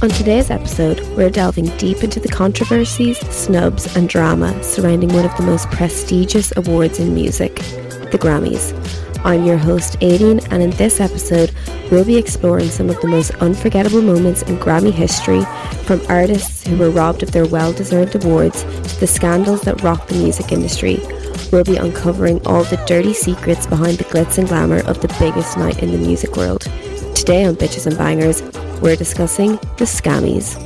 On today's episode, we're delving deep into the controversies, snubs, and drama surrounding one of the most prestigious awards in music, the Grammys. I'm your host, Aideen, and in this episode, we'll be exploring some of the most unforgettable moments in Grammy history, from artists who were robbed of their well deserved awards to the scandals that rocked the music industry. We'll be uncovering all the dirty secrets behind the glitz and glamour of the biggest night in the music world. Today on Bitches and Bangerz, we're discussing the Scammys.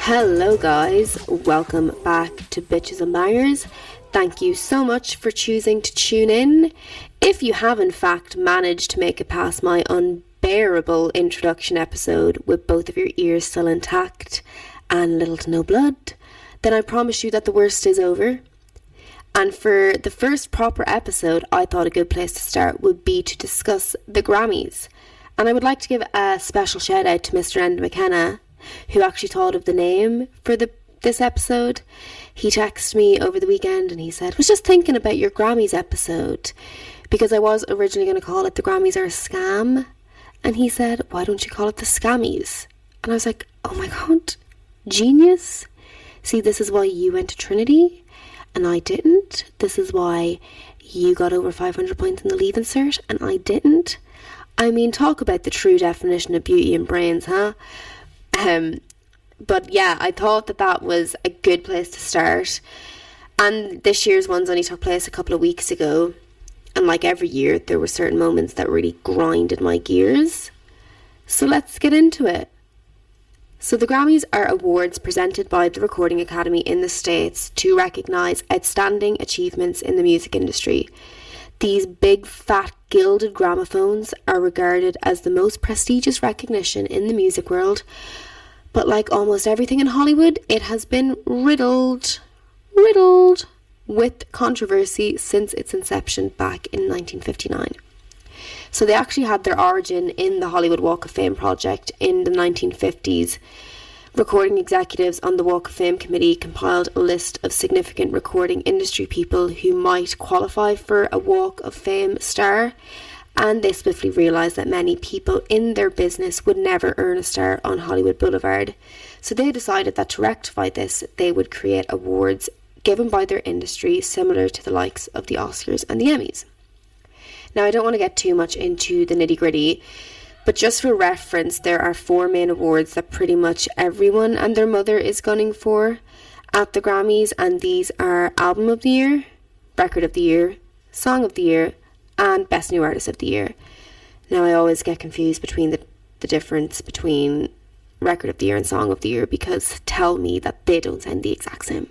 Hello, guys. Welcome back to Bitches and Bangerz. Thank you so much for choosing to tune in. If you have, in fact, managed to make it past my unbearable introduction episode with both of your ears still intact and little to no blood, then I promise you that the worst is over. And for the first proper episode, I thought a good place to start would be to discuss the Grammys. And I would like to give a special shout out to Mr. Enda McKenna, who actually thought of the name for the this episode. He texted me over the weekend and he said, Was just thinking about your Grammys episode because I was originally going to call it The Grammys Are a Scam. And he said, Why don't you call it The Scammys? And I was like, Oh my god, genius. See, this is why you went to Trinity and I didn't. This is why you got over 500 points in the Leaving Cert and I didn't. I mean, talk about the true definition of beauty and brains, huh? Um, but yeah, I thought that that was a good place to start. And this year's ones only took place a couple of weeks ago. And like every year, there were certain moments that really grinded my gears. So let's get into it. So, the Grammys are awards presented by the Recording Academy in the States to recognise outstanding achievements in the music industry. These big, fat, gilded gramophones are regarded as the most prestigious recognition in the music world, but like almost everything in Hollywood, it has been riddled, riddled with controversy since its inception back in 1959. So they actually had their origin in the Hollywood Walk of Fame project in the 1950s. Recording executives on the Walk of Fame committee compiled a list of significant recording industry people who might qualify for a Walk of Fame star, and they swiftly realised that many people in their business would never earn a star on Hollywood Boulevard. So they decided that to rectify this, they would create awards given by their industry similar to the likes of the Oscars and the Emmys. Now, I don't want to get too much into the nitty gritty, but just for reference, there are four main awards that pretty much everyone and their mother is gunning for at the Grammys, and these are Album of the Year, Record of the Year, Song of the Year, and Best New Artist of the Year. Now, I always get confused between the, the difference between Record of the Year and Song of the Year because tell me that they don't sound the exact same.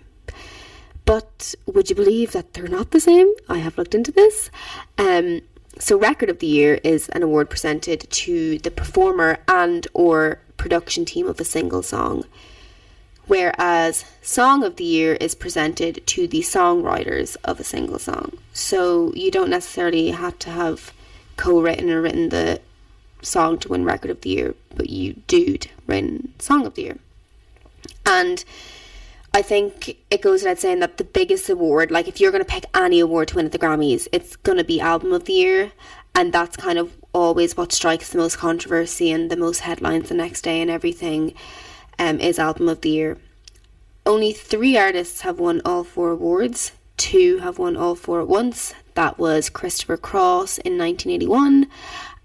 But would you believe that they're not the same? I have looked into this. Um, so record of the year is an award presented to the performer and or production team of a single song. Whereas song of the year is presented to the songwriters of a single song. So you don't necessarily have to have co-written or written the song to win record of the year but you do to win song of the year. And I think it goes without saying that the biggest award, like if you're going to pick any award to win at the Grammys, it's going to be Album of the Year. And that's kind of always what strikes the most controversy and the most headlines the next day and everything um, is Album of the Year. Only three artists have won all four awards. Two have won all four at once. That was Christopher Cross in 1981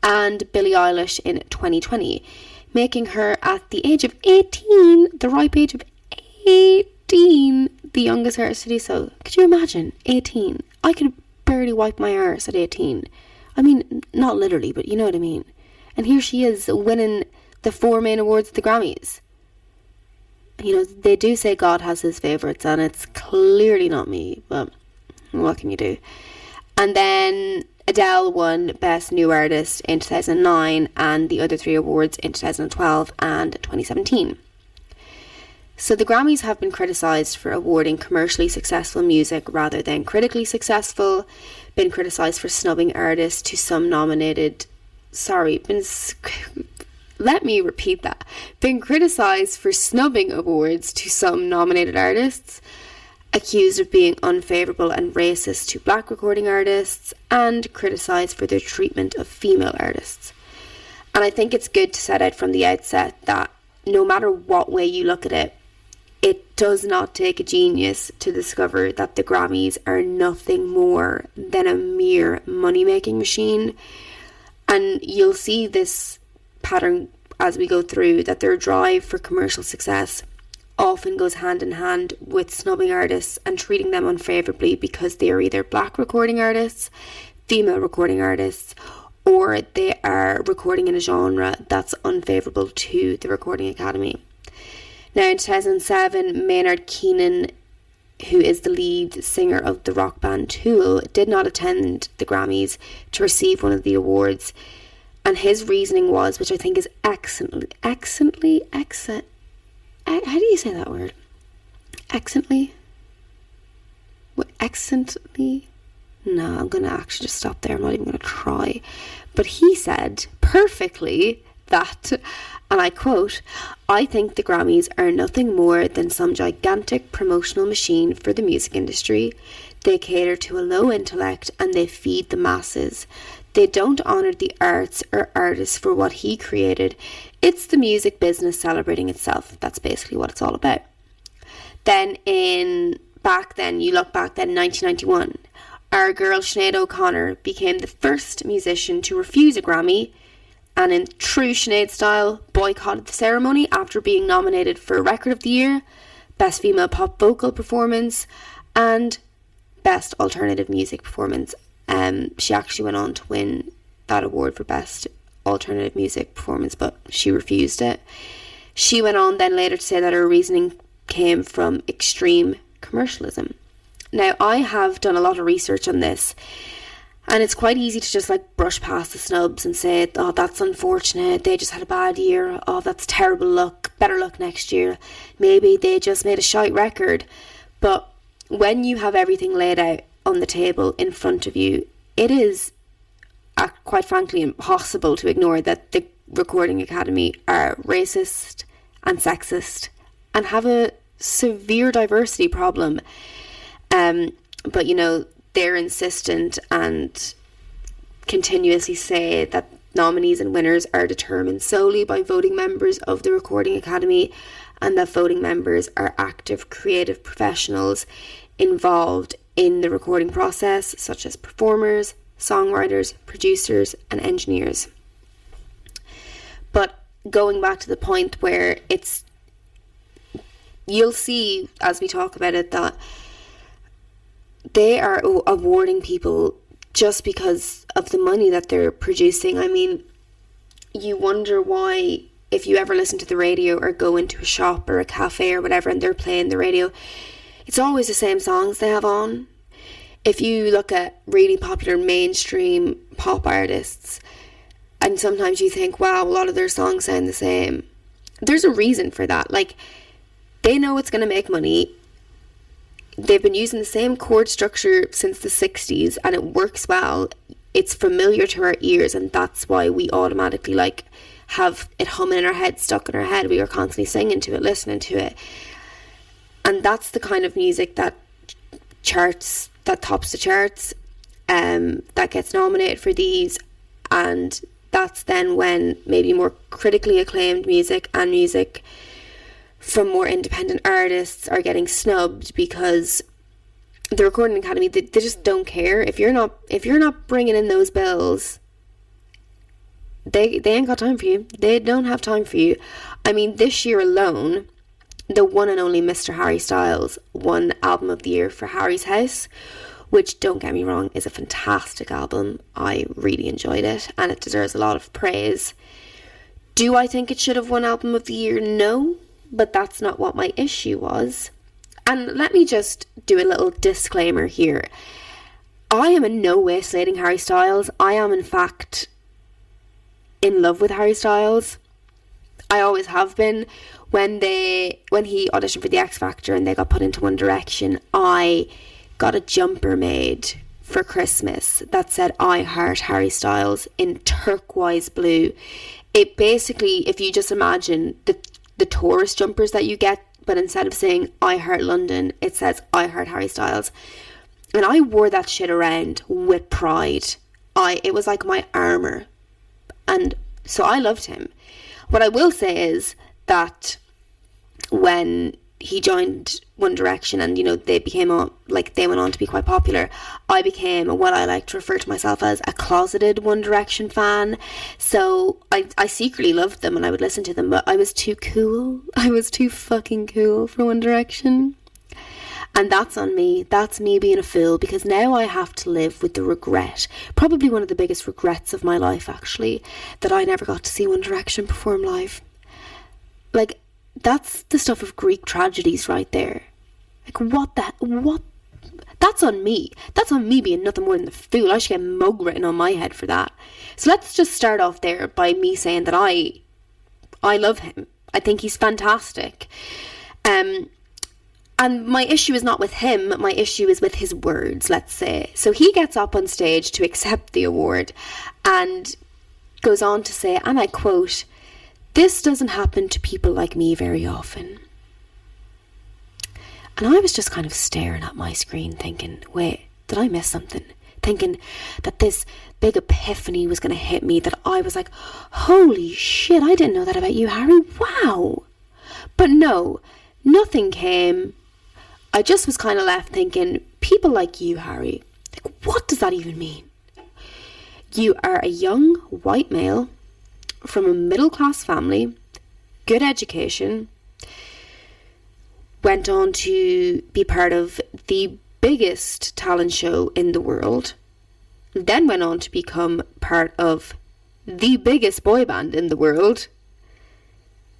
and Billie Eilish in 2020, making her at the age of 18, the ripe age of 18 18, the youngest artist to do so. Could you imagine? 18. I could barely wipe my arse at 18. I mean, not literally, but you know what I mean. And here she is winning the four main awards at the Grammys. You know, they do say God has his favourites, and it's clearly not me, but what can you do? And then Adele won Best New Artist in 2009 and the other three awards in 2012 and 2017. So the Grammys have been criticised for awarding commercially successful music rather than critically successful, been criticised for snubbing artists to some nominated sorry, been let me repeat that. Been criticised for snubbing awards to some nominated artists, accused of being unfavourable and racist to black recording artists, and criticised for their treatment of female artists. And I think it's good to set out from the outset that no matter what way you look at it, it does not take a genius to discover that the Grammys are nothing more than a mere money making machine. And you'll see this pattern as we go through that their drive for commercial success often goes hand in hand with snubbing artists and treating them unfavorably because they are either black recording artists, female recording artists, or they are recording in a genre that's unfavorable to the Recording Academy. Now, in 2007, Maynard Keenan, who is the lead singer of the rock band Tool, did not attend the Grammys to receive one of the awards. And his reasoning was, which I think is excellently, excellently, excellent. How do you say that word? Excellently? What, excellently? No, I'm going to actually just stop there. I'm not even going to try. But he said perfectly that, and I quote, I think the Grammys are nothing more than some gigantic promotional machine for the music industry. They cater to a low intellect and they feed the masses. They don't honour the arts or artists for what he created. It's the music business celebrating itself. That's basically what it's all about. Then in back then, you look back then 1991, our girl Sinead O'Connor became the first musician to refuse a Grammy and in true Sinead style, boycotted the ceremony after being nominated for Record of the Year, Best Female Pop Vocal Performance, and Best Alternative Music Performance. Um, she actually went on to win that award for Best Alternative Music Performance, but she refused it. She went on then later to say that her reasoning came from extreme commercialism. Now, I have done a lot of research on this and it's quite easy to just like brush past the snubs and say, oh, that's unfortunate. They just had a bad year. Oh, that's terrible luck. Better luck next year. Maybe they just made a shite record. But when you have everything laid out on the table in front of you, it is uh, quite frankly impossible to ignore that the Recording Academy are racist and sexist and have a severe diversity problem. Um, but you know, they're insistent and continuously say that nominees and winners are determined solely by voting members of the Recording Academy and that voting members are active creative professionals involved in the recording process, such as performers, songwriters, producers, and engineers. But going back to the point where it's, you'll see as we talk about it that they are awarding people just because of the money that they're producing. I mean, you wonder why, if you ever listen to the radio or go into a shop or a cafe or whatever and they're playing the radio, it's always the same songs they have on. If you look at really popular mainstream pop artists, and sometimes you think, wow, a lot of their songs sound the same. There's a reason for that. Like, they know it's going to make money they've been using the same chord structure since the 60s and it works well. It's familiar to our ears, and that's why we automatically like have it humming in our head, stuck in our head. We are constantly singing to it, listening to it. And that's the kind of music that charts, that tops the charts, um, that gets nominated for these. And that's then when maybe more critically acclaimed music and music from more independent artists are getting snubbed because the recording academy they, they just don't care. If you're not if you're not bringing in those bills they they ain't got time for you. They don't have time for you. I mean this year alone the one and only mr harry styles won album of the year for harry's house which don't get me wrong is a fantastic album. I really enjoyed it and it deserves a lot of praise. Do i think it should have won album of the year? No but that's not what my issue was. And let me just do a little disclaimer here. I am in no way slating Harry Styles. I am, in fact, in love with Harry Styles. I always have been. When they when he auditioned for the X Factor and they got put into One Direction, I got a jumper made for Christmas that said I heart Harry Styles in turquoise blue. It basically, if you just imagine the the tourist jumpers that you get, but instead of saying I heart London, it says I heart Harry Styles. And I wore that shit around with pride. I it was like my armor. And So I loved him. What I will say is that when he joined One Direction and you know they became a, like they went on to be quite popular. I became what I like to refer to myself as a closeted One Direction fan. So I I secretly loved them and I would listen to them, but I was too cool. I was too fucking cool for One Direction. And that's on me. That's me being a fool because now I have to live with the regret. Probably one of the biggest regrets of my life, actually, that I never got to see One Direction perform live. Like, that's the stuff of Greek tragedies right there. Like what that what that's on me. That's on me being nothing more than the fool. I should get mug written on my head for that. So let's just start off there by me saying that I I love him. I think he's fantastic. Um and my issue is not with him, my issue is with his words, let's say. So he gets up on stage to accept the award and goes on to say, and I quote, this doesn't happen to people like me very often. And I was just kind of staring at my screen thinking, wait, did I miss something? Thinking that this big epiphany was going to hit me, that I was like, holy shit, I didn't know that about you, Harry. Wow. But no, nothing came. I just was kind of left thinking, people like you, Harry, like, what does that even mean? You are a young white male from a middle class family, good education, went on to be part of the biggest talent show in the world, then went on to become part of the biggest boy band in the world,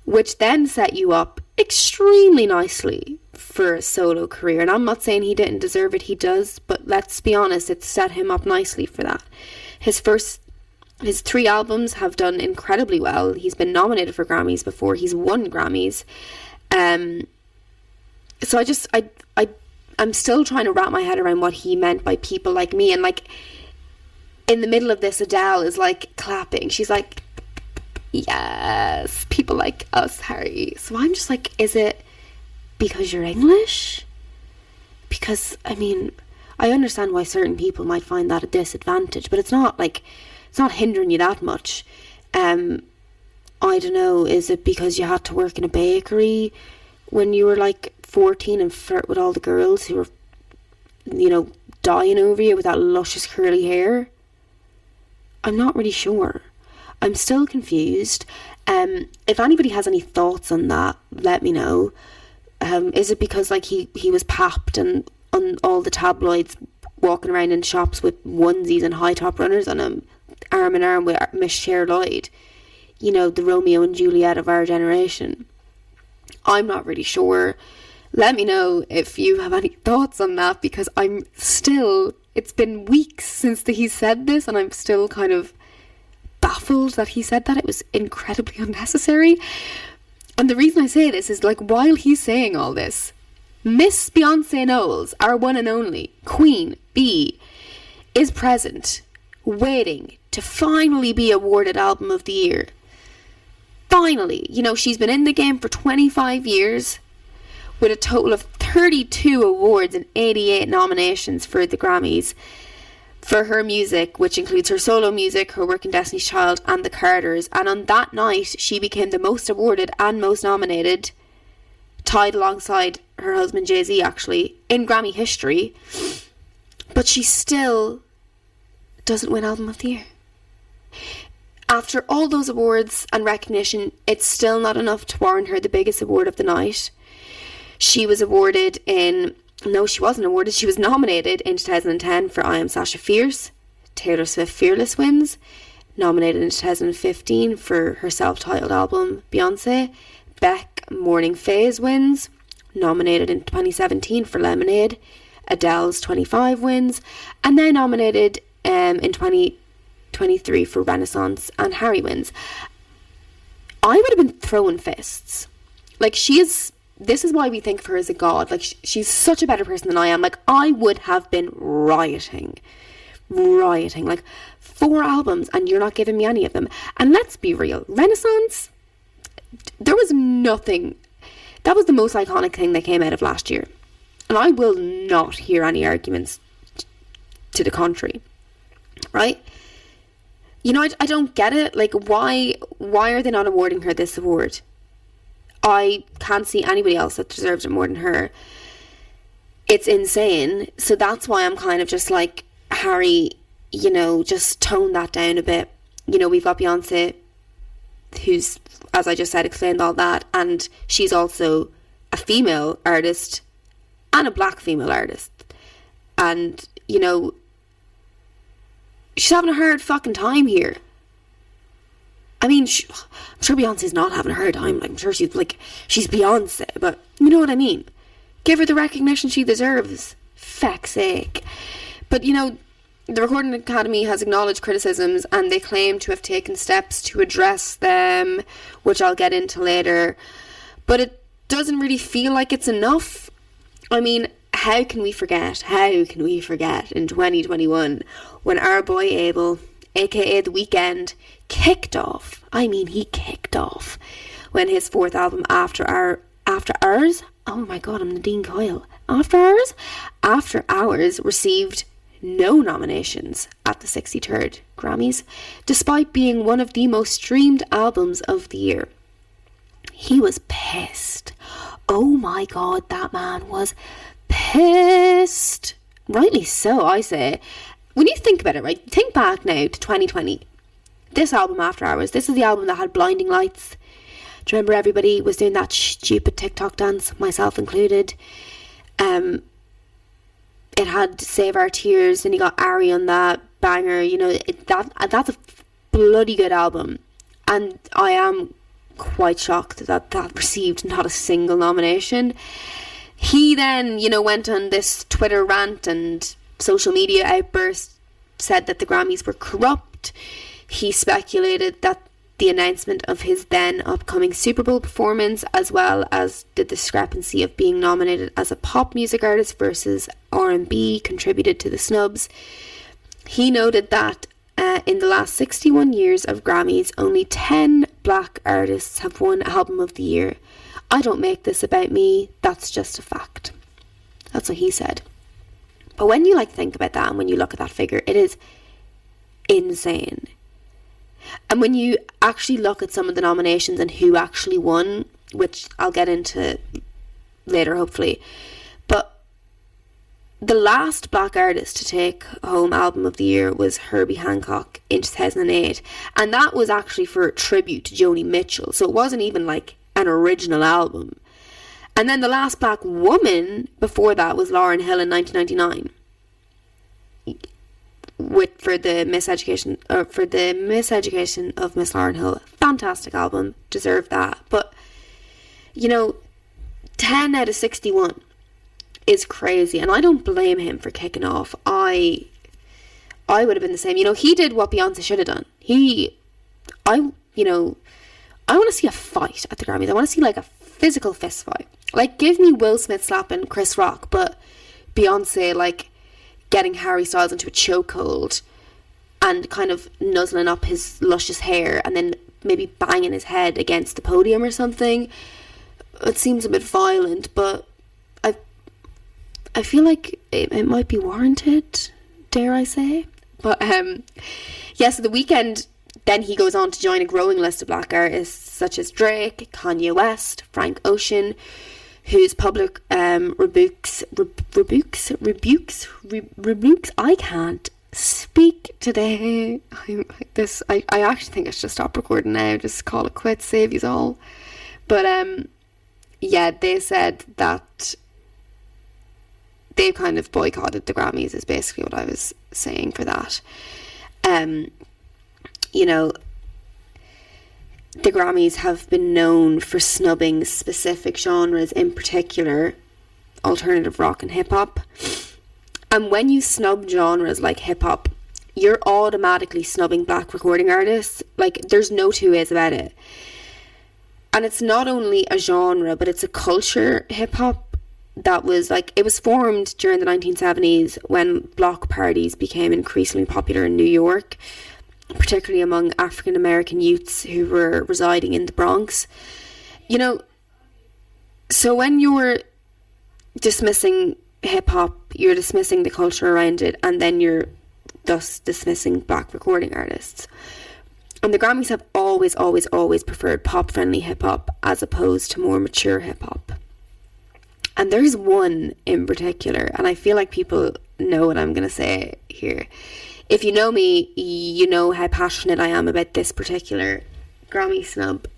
which then set you up extremely nicely for a solo career. And I'm not saying he didn't deserve it, he does, but let's be honest, it set him up nicely for that. His first his three albums have done incredibly well. He's been nominated for Grammys before. He's won Grammys. Um, so I just I I I'm still trying to wrap my head around what he meant by people like me and like in the middle of this Adele is like clapping. She's like yes, people like us, Harry. So I'm just like is it because you're English? Because I mean, I understand why certain people might find that a disadvantage, but it's not like it's not hindering you that much. Um, I don't know, is it because you had to work in a bakery when you were like 14 and flirt with all the girls who were, you know, dying over you with that luscious curly hair? I'm not really sure. I'm still confused. Um, if anybody has any thoughts on that, let me know. Um, is it because like he, he was papped and on all the tabloids walking around in shops with onesies and high top runners on him? Arm in arm with Miss Cher Lloyd, you know, the Romeo and Juliet of our generation. I'm not really sure. Let me know if you have any thoughts on that because I'm still, it's been weeks since the, he said this and I'm still kind of baffled that he said that. It was incredibly unnecessary. And the reason I say this is like while he's saying all this, Miss Beyonce Knowles, our one and only Queen Bee, is present, waiting to finally be awarded Album of the Year. Finally, you know, she's been in the game for 25 years with a total of 32 awards and 88 nominations for the Grammys for her music, which includes her solo music, her work in Destiny's Child, and The Carters. And on that night, she became the most awarded and most nominated, tied alongside her husband Jay Z, actually, in Grammy history. But she still doesn't win Album of the Year. After all those awards and recognition, it's still not enough to warrant her the biggest award of the night. She was awarded in, no, she wasn't awarded, she was nominated in 2010 for I Am Sasha Fierce. Taylor Swift Fearless wins. Nominated in 2015 for her self titled album Beyonce. Beck Morning Phase wins. Nominated in 2017 for Lemonade. Adele's 25 wins. And then nominated um, in 20. 23 for Renaissance and Harry wins. I would have been throwing fists. Like, she is. This is why we think of her as a god. Like, she's such a better person than I am. Like, I would have been rioting. Rioting. Like, four albums, and you're not giving me any of them. And let's be real Renaissance, there was nothing. That was the most iconic thing that came out of last year. And I will not hear any arguments to the contrary. Right? You know, I, I don't get it. Like, why why are they not awarding her this award? I can't see anybody else that deserves it more than her. It's insane. So that's why I'm kind of just like, Harry, you know, just tone that down a bit. You know, we've got Beyonce, who's, as I just said, explained all that, and she's also a female artist and a black female artist. And, you know, she's having a hard fucking time here. I mean, she, I'm sure Beyonce's not having a hard time. I'm sure she's like, she's Beyonce, but you know what I mean. Give her the recognition she deserves. Feck's sake. But you know, the Recording Academy has acknowledged criticisms and they claim to have taken steps to address them, which I'll get into later. But it doesn't really feel like it's enough. I mean, how can we forget? How can we forget in 2021 when our boy Abel, aka The Weeknd, kicked off? I mean, he kicked off when his fourth album, After Our After Hours, oh my god, I'm Nadine Coyle. After Hours, After Hours received no nominations at the 63rd Grammys, despite being one of the most streamed albums of the year. He was pissed. Oh my god, that man was pissed. Rightly so, I say. When you think about it, right, think back now to 2020. This album, After Hours, this is the album that had blinding lights. Do you remember everybody was doing that stupid TikTok dance, myself included? Um, it had Save Your Tears, and you got Ari on that banger. You know it, that that's a bloody good album, and I am quite shocked that that received not a single nomination. He then, you know, went on this Twitter rant and social media outburst, said that the Grammys were corrupt. He speculated that the announcement of his then upcoming Super Bowl performance, as well as the discrepancy of being nominated as a pop music artist versus R&B, contributed to the snubs. He noted that uh, in the last 61 years of Grammys, only 10 black artists have won Album of the Year. I don't make this about me, that's just a fact. That's what he said. But when you like think about that and when you look at that figure, it is insane. And when you actually look at some of the nominations and who actually won, which I'll get into later hopefully, but the last black artist to take home album of the year was Herbie Hancock in 2008 and that was actually for a tribute to Joni Mitchell so it wasn't even like an original album. And then the last black woman before that was Lauryn Hill in 1999. With for the miseducation uh, for the miseducation of Miss Lauryn Hill, fantastic album, deserved that. But you know, ten out of sixty-one is crazy, and I don't blame him for kicking off. I, I would have been the same. You know, he did what Beyonce should have done. He, I, you know, I want to see a fight at the Grammys. I want to see like a physical fist fight. Like, give me Will Smith slapping Chris Rock, but Beyonce like getting Harry Styles into a chokehold and kind of nuzzling up his luscious hair and then maybe banging his head against the podium or something. It seems a bit violent, but I I feel like it, it might be warranted, dare I say. But um yes, yeah, so the Weeknd then he goes on to join a growing list of black artists such as Drake, Kanye West, Frank Ocean, whose public um, rebukes, rebukes, rebukes, rebukes. I can't speak today. Like this. I, I actually think I should stop recording now. Just call it quits. Save you all. But um, yeah, they said that they kind of boycotted the Grammys. Is basically what I was saying for that. Um, you know, the Grammys have been known for snubbing specific genres, in particular alternative rock and hip hop. And when you snub genres like hip hop, you're automatically snubbing black recording artists. Like, there's no two ways about it. And it's not only a genre, but it's a culture, hip hop, that was like, it was formed during the 1970s when block parties became increasingly popular in New York particularly among African American youths who were residing in the Bronx. You know, so when you're dismissing hip hop, you're dismissing the culture around it, and then you're thus dismissing black recording artists. And the Grammys have always, always, always preferred pop friendly hip hop as opposed to more mature hip hop. And there's one in particular, and I feel like people know what I'm going to say here. If you know me, you know how passionate I am about this particular Grammy snub.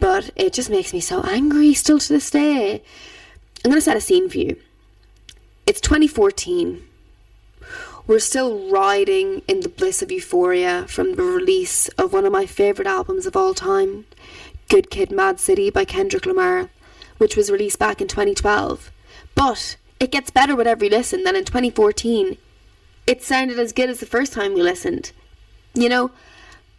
But it just makes me so angry still to this day. I'm going to set a scene for you. It's 2014. We're still riding in the bliss of euphoria from the release of one of my favourite albums of all time, Good Kid Mad City by Kendrick Lamar, which was released back in 2012. But it gets better with every listen than in 2014. It sounded as good as the first time we listened. You know,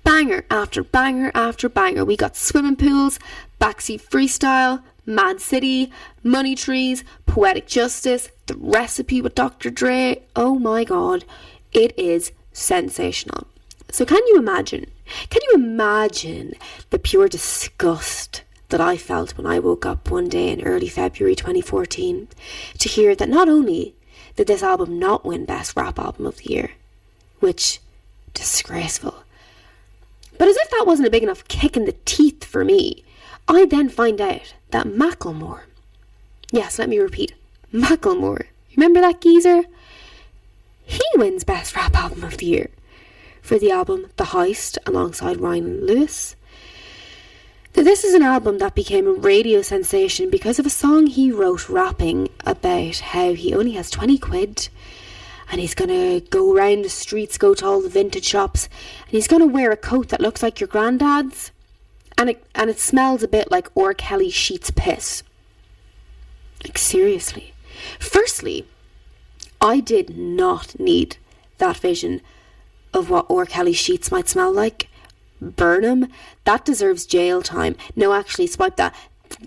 banger after banger after banger. We got swimming pools, backseat freestyle, Mad City, Money Trees, Poetic Justice, The Recipe with Dr. Dre. Oh my god, it is sensational. So, can you imagine? Can you imagine the pure disgust that I felt when I woke up one day in early February 2014 to hear that not only did this album not win Best Rap Album of the Year, which disgraceful, but as if that wasn't a big enough kick in the teeth for me, I then find out that Macklemore, yes, let me repeat, Macklemore, remember that geezer? He wins Best Rap Album of the Year for the album The Heist alongside Ryan Lewis. This is an album that became a radio sensation because of a song he wrote rapping about how he only has 20 quid and he's gonna go around the streets, go to all the vintage shops, and he's gonna wear a coat that looks like your granddad's and it and it smells a bit like R. Kelly sheets piss. Like seriously. Firstly, I did not need that vision of what R. Kelly sheets might smell like. Burnham, that deserves jail time. No, actually, swipe that.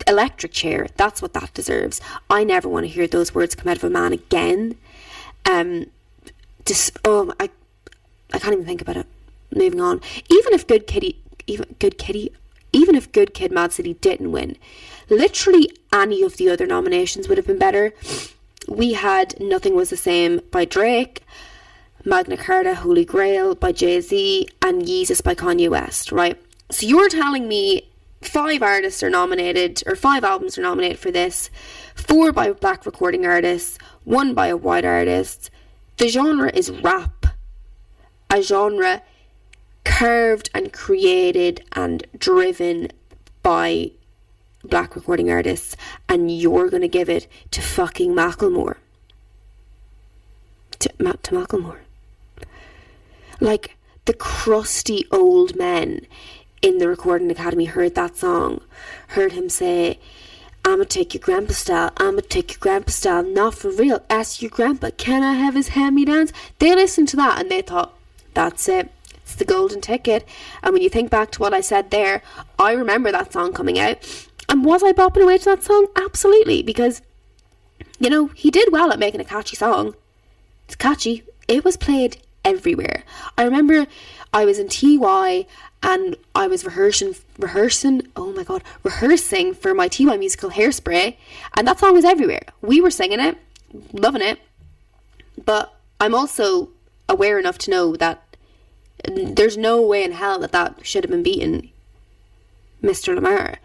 Electric chair, that's what that deserves. I never want to hear those words come out of a man again. Um, just oh, I, I can't even think about it. Moving on. Even if Good Kitty, even Good Kitty, even if Good Kid Mad City didn't win, literally any of the other nominations would have been better. We had Nothing Was the Same by Drake, Magna Carta Holy Grail by Jay Z, and Yeezus by Kanye West, right? So you're telling me five artists are nominated, or five albums are nominated for this, four by black recording artists, one by a white artist. The genre is rap, a genre carved and created and driven by black recording artists, and you're going to give it to fucking Macklemore. To, to Macklemore. Like, the crusty old men in the Recording Academy heard that song, heard him say, I'ma take your grandpa style, I'ma take your grandpa style, not for real. Ask your grandpa, can I have his hand me downs? They listened to that and they thought, that's it. It's the golden ticket. And when you think back to what I said there, I remember that song coming out. And was I bopping away to that song? Absolutely, because, you know, he did well at making a catchy song. It's catchy. It was played everywhere. I remember I was in TY and I was rehearsing, rehearsing, oh my god, rehearsing for my TY musical Hairspray, and that song was everywhere. We were singing it, loving it, but I'm also aware enough to know that there's no way in hell that that should have been beaten, Mr. Lamar.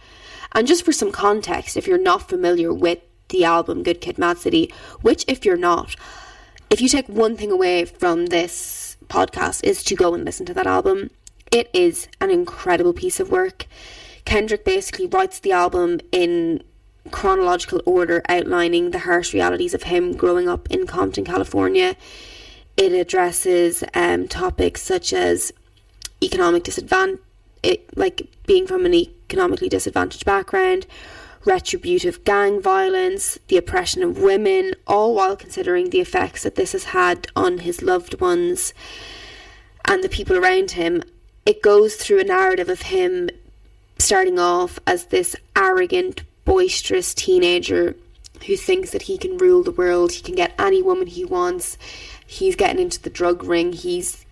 And just for some context, if you're not familiar with the album Good Kid Mad City, which if you're not, if you take one thing away from this podcast is to go and listen to that album. It is an incredible piece of work. Kendrick basically writes the album in chronological order outlining the harsh realities of him growing up in Compton, California it addresses um, topics such as economic disadvantage, like being from an economically disadvantaged background, retributive gang violence, the oppression of women, all while considering the effects that this has had on his loved ones and the people around him. It goes through a narrative of him starting off as this arrogant, boisterous teenager who thinks that he can rule the world, he can get any woman he wants, he's getting into the drug ring. He's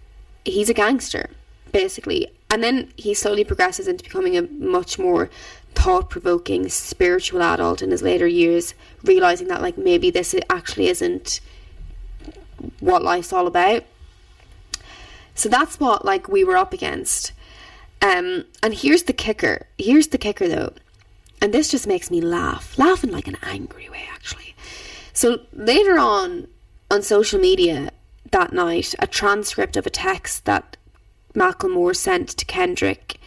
he's a gangster basically, and then he slowly progresses into becoming a much more thought-provoking spiritual adult in his later years, realizing that like maybe this actually isn't what life's all about. So that's what like we were up against. Um, and here's the kicker. Here's the kicker though. And this just makes me laugh. Laughing like an angry way actually. So later on on social media that night, a transcript of a text that Macklemore sent to Kendrick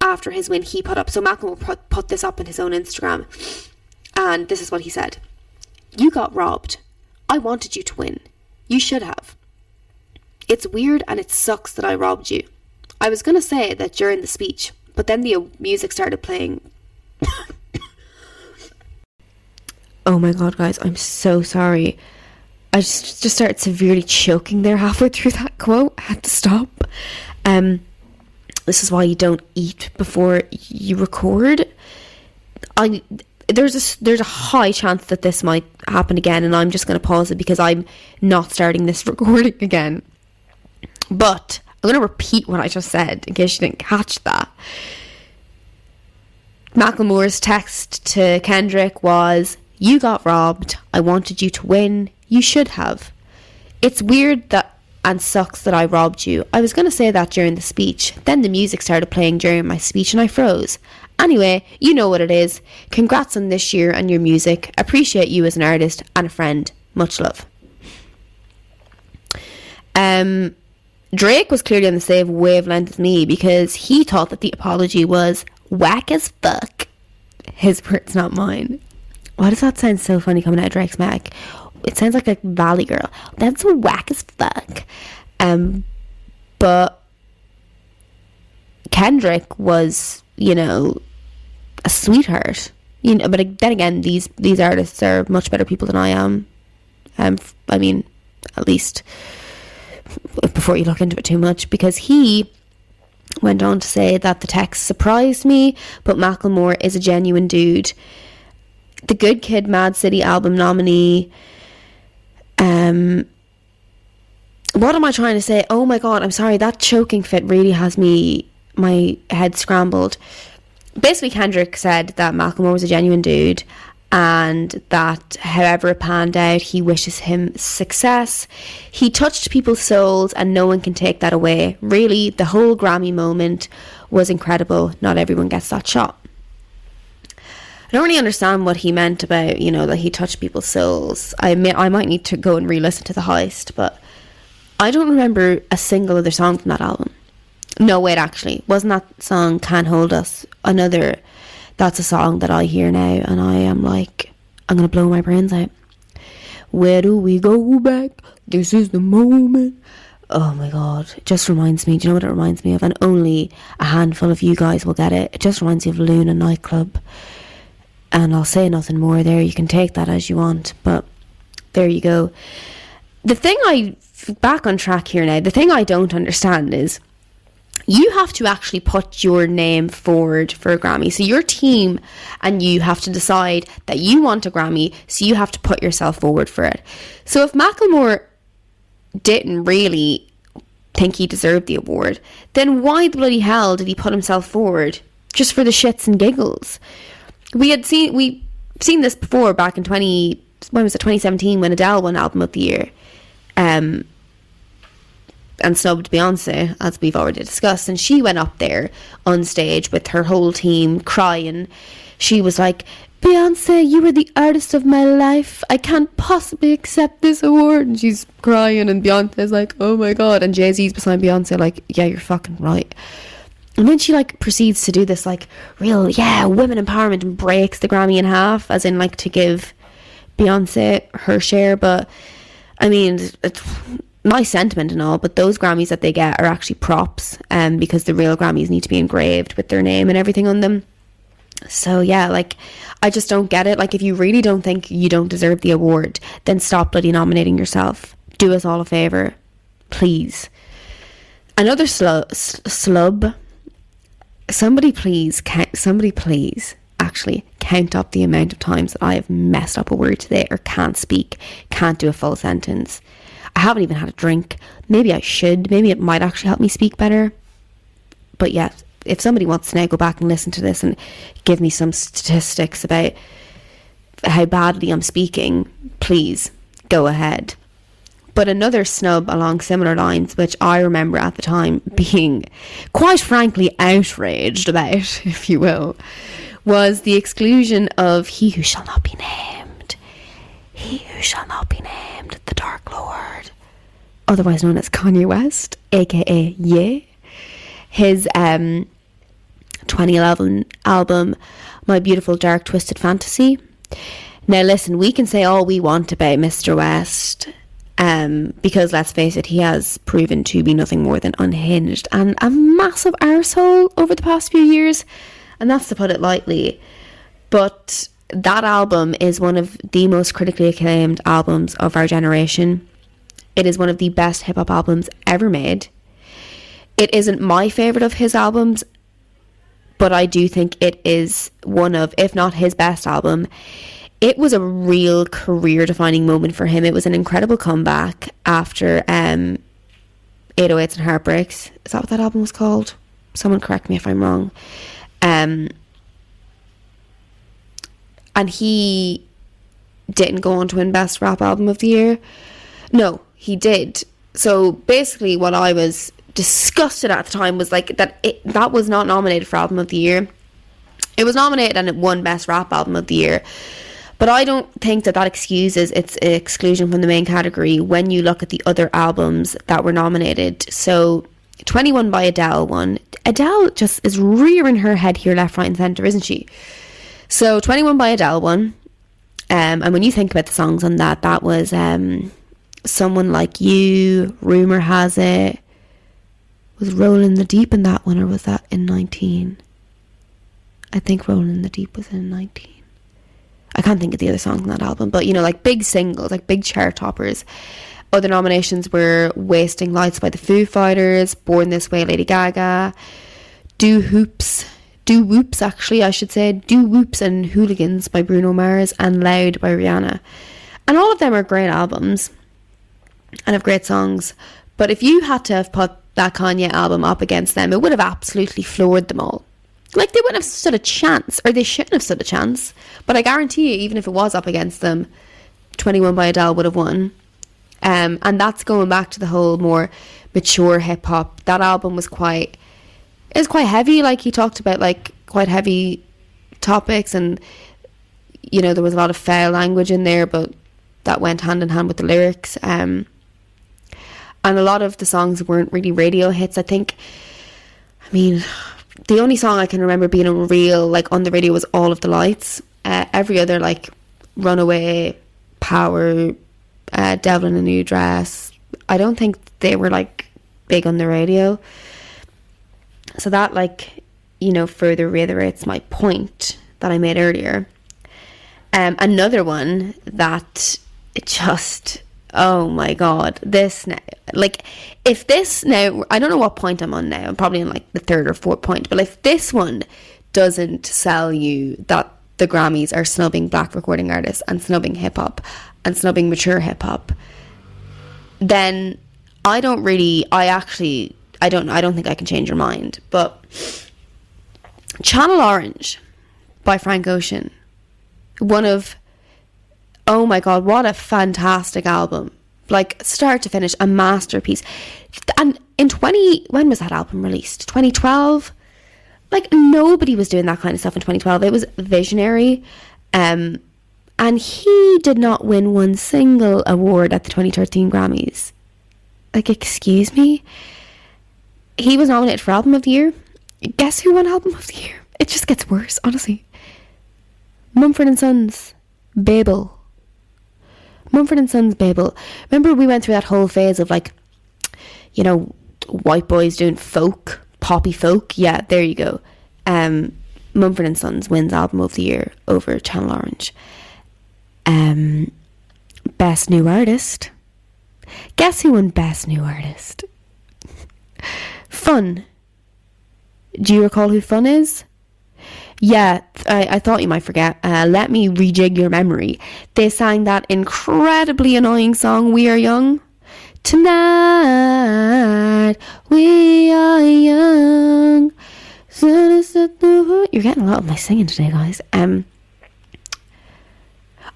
after his win he put up. So Macklemore put this up on his own Instagram. And this is what he said. You got robbed. I wanted you to win. You should have. It's weird and it sucks that I robbed you. I was going to say that during the speech, but then the music started playing. oh my god, guys, I'm so sorry. I just just started severely choking there halfway through that quote. I had to stop. Um, this is why you don't eat before you record. I there's a there's a high chance that this might happen again, and I'm just going to pause it because I'm not starting this recording again. But I'm going to repeat what I just said in case you didn't catch that. Macklemore's text to Kendrick was, "You got robbed. I wanted you to win. You should have. It's weird that." And sucks that I robbed you. I was going to say that during the speech. Then the music started playing during my speech and I froze. Anyway, you know what it is. Congrats on this year and your music. Appreciate you as an artist and a friend. Much love. Um, Drake was clearly on the same wavelength as me because he thought that the apology was whack as fuck. His words, not mine. Why does that sound so funny coming out of Drake's mouth? It sounds like a Valley girl. That's a whack as fuck. Um, but Kendrick was, you know, a sweetheart. You know, but then again, these these artists are much better people than I am. Um, I mean, at least before you look into it too much, because he went on to say that the text surprised me, but Macklemore is a genuine dude. The Good Kid, Mad City album nominee. Um, what am I trying to say? Oh my god, I'm sorry. That choking fit really has me my head scrambled basically Kendrick said that Macklemore was a genuine dude and that however it panned out, he wishes him success. He touched people's souls and no one can take that away. Really, the whole Grammy moment was incredible. Not everyone gets that shot. I don't really understand what he meant about, you know, that he touched people's souls. I may, I might need to go and re-listen to the heist, but I don't remember a single other song from that album. No, wait, actually, wasn't that song "Can't Hold Us"? Another. That's a song that I hear now, and I am like, I'm gonna blow my brains out. Where do we go back? This is the moment. Oh my god, it just reminds me. Do you know what it reminds me of? And only a handful of you guys will get it. It just reminds me of Luna nightclub. And I'll say nothing more there. You can take that as you want, but there you go. The thing I back on track here now. The thing I don't understand is you have to actually put your name forward for a Grammy. So your team and you have to decide that you want a Grammy, so you have to put yourself forward for it. So if Macklemore didn't really think he deserved the award, then why the bloody hell did he put himself forward just for the shits and giggles? We had seen we seen this before back in twenty when was it twenty seventeen when Adele won Album of the Year. Um, and snubbed Beyonce, as we've already discussed. And she went up there on stage with her whole team crying. She was like, Beyonce, you were the artist of my life. I can't possibly accept this award. And she's crying, and Beyonce's like, oh my god. And Jay Z's beside Beyonce, like, yeah, you're fucking right. And then she like proceeds to do this like real, yeah, women empowerment and breaks the Grammy in half, as in like to give Beyonce her share. But I mean, it's nice sentiment and all, but those Grammys that they get are actually props, um, because the real Grammys need to be engraved with their name and everything on them. So yeah, like I just don't get it. Like if you really don't think you don't deserve the award, then stop bloody nominating yourself. Do us all a favor, please. Another slu- slub. Somebody please, count, somebody please, actually count up the amount of times that I have messed up a word today or can't speak, can't do a full sentence. I haven't even had a drink. Maybe I should. Maybe it might actually help me speak better. But yeah, if somebody wants to now go back and listen to this and give me some statistics about how badly I'm speaking, please go ahead. But another snub along similar lines, which I remember at the time being quite frankly outraged about, if you will, was the exclusion of He Who Shall Not Be Named. He Who Shall Not Be Named, the Dark Lord, otherwise known as Kanye West, aka Ye. His um, 2011 album, My Beautiful Dark Twisted Fantasy. Now, listen, we can say all we want about Mr. West um, because let's face it, he has proven to be nothing more than unhinged and a massive arsehole over the past few years, and that's to put it lightly. But that album is one of the most critically acclaimed albums of our generation. It is one of the best hip hop albums ever made. It isn't my favourite of his albums, but I do think it is one of, if not his best album it was a real career defining moment for him. It was an incredible comeback after um, 808s and Heartbreaks. Is that what that album was called? Someone correct me if I'm wrong. Um, and he didn't go on to win Best Rap Album of the Year. No, he did. So basically, what I was disgusted at the time was like that it, that was not nominated for Album of the Year. It was nominated and it won Best Rap Album of the Year. But I don't think that that excuses its exclusion from the main category when you look at the other albums that were nominated. So 21 by Adele won. Adele just is rearing her head here, left, right, and centre, isn't she? So 21 by Adele won. Um, and when you think about the songs on that, that was um, Someone Like You, Rumour Has It. Was Rolling the Deep in that one, or was that in 19? I think Rolling the Deep was in 19. I can't think of the other songs on that album, but you know, like big singles, like big chart toppers. Other nominations were Wasting Lights by the Foo Fighters, Born This Way, Lady Gaga, Do Hoops, Do Whoops, actually, I should say, Do Whoops and Hooligans by Bruno Mars, and Loud by Rihanna. And all of them are great albums and have great songs. But if you had to have put that Kanye album up against them, it would have absolutely floored them all. Like they wouldn't have stood a chance, or they shouldn't have stood a chance. But I guarantee you, even if it was up against them, 21 by Adele would have won. Um, and that's going back to the whole more mature hip hop. That album was quite, it quite heavy. Like he talked about like quite heavy topics, and you know there was a lot of foul language in there, but that went hand in hand with the lyrics. Um, and a lot of the songs weren't really radio hits. I think. I mean, the only song I can remember being a real like on the radio was All of the Lights. Uh, every other like Runaway, Power, uh, Devil in a New Dress. I don't think they were like big on the radio. So that like you know further reiterates my point that I made earlier. Um, another one that it just oh my god, this now, like, if this now, I don't know what point I'm on now, I'm probably in like the third or fourth point, but if this one doesn't sell you that the Grammys are snubbing black recording artists and snubbing hip hop and snubbing mature hip hop, then I don't really, I actually, I don't, I don't think I can change your mind, but Channel Orange by Frank Ocean, one of oh my god, what a fantastic album. Like start to finish, a masterpiece. And in 20, when was that album released? 2012? Like nobody was doing that kind of stuff in 2012. It was visionary. Um, and he did not win one single award at the 2013 Grammys. Like, excuse me? He was nominated for Album of the Year. Guess who won Album of the Year? It just gets worse, honestly. Mumford and Sons, Babel, Mumford and Sons Babel. Remember we went through that whole phase of like, you know, white boys doing folk, poppy folk. Yeah, there you go. Um, Mumford and Sons wins album of the year over Channel Orange. Um, best new artist. Guess who won best new artist? Fun. Do you recall who Fun is? Yeah, I, I thought you might forget. Uh, let me rejig your memory. They sang that incredibly annoying song, We Are Young. Tonight, we are young. You're getting a lot of my singing today, guys. Um,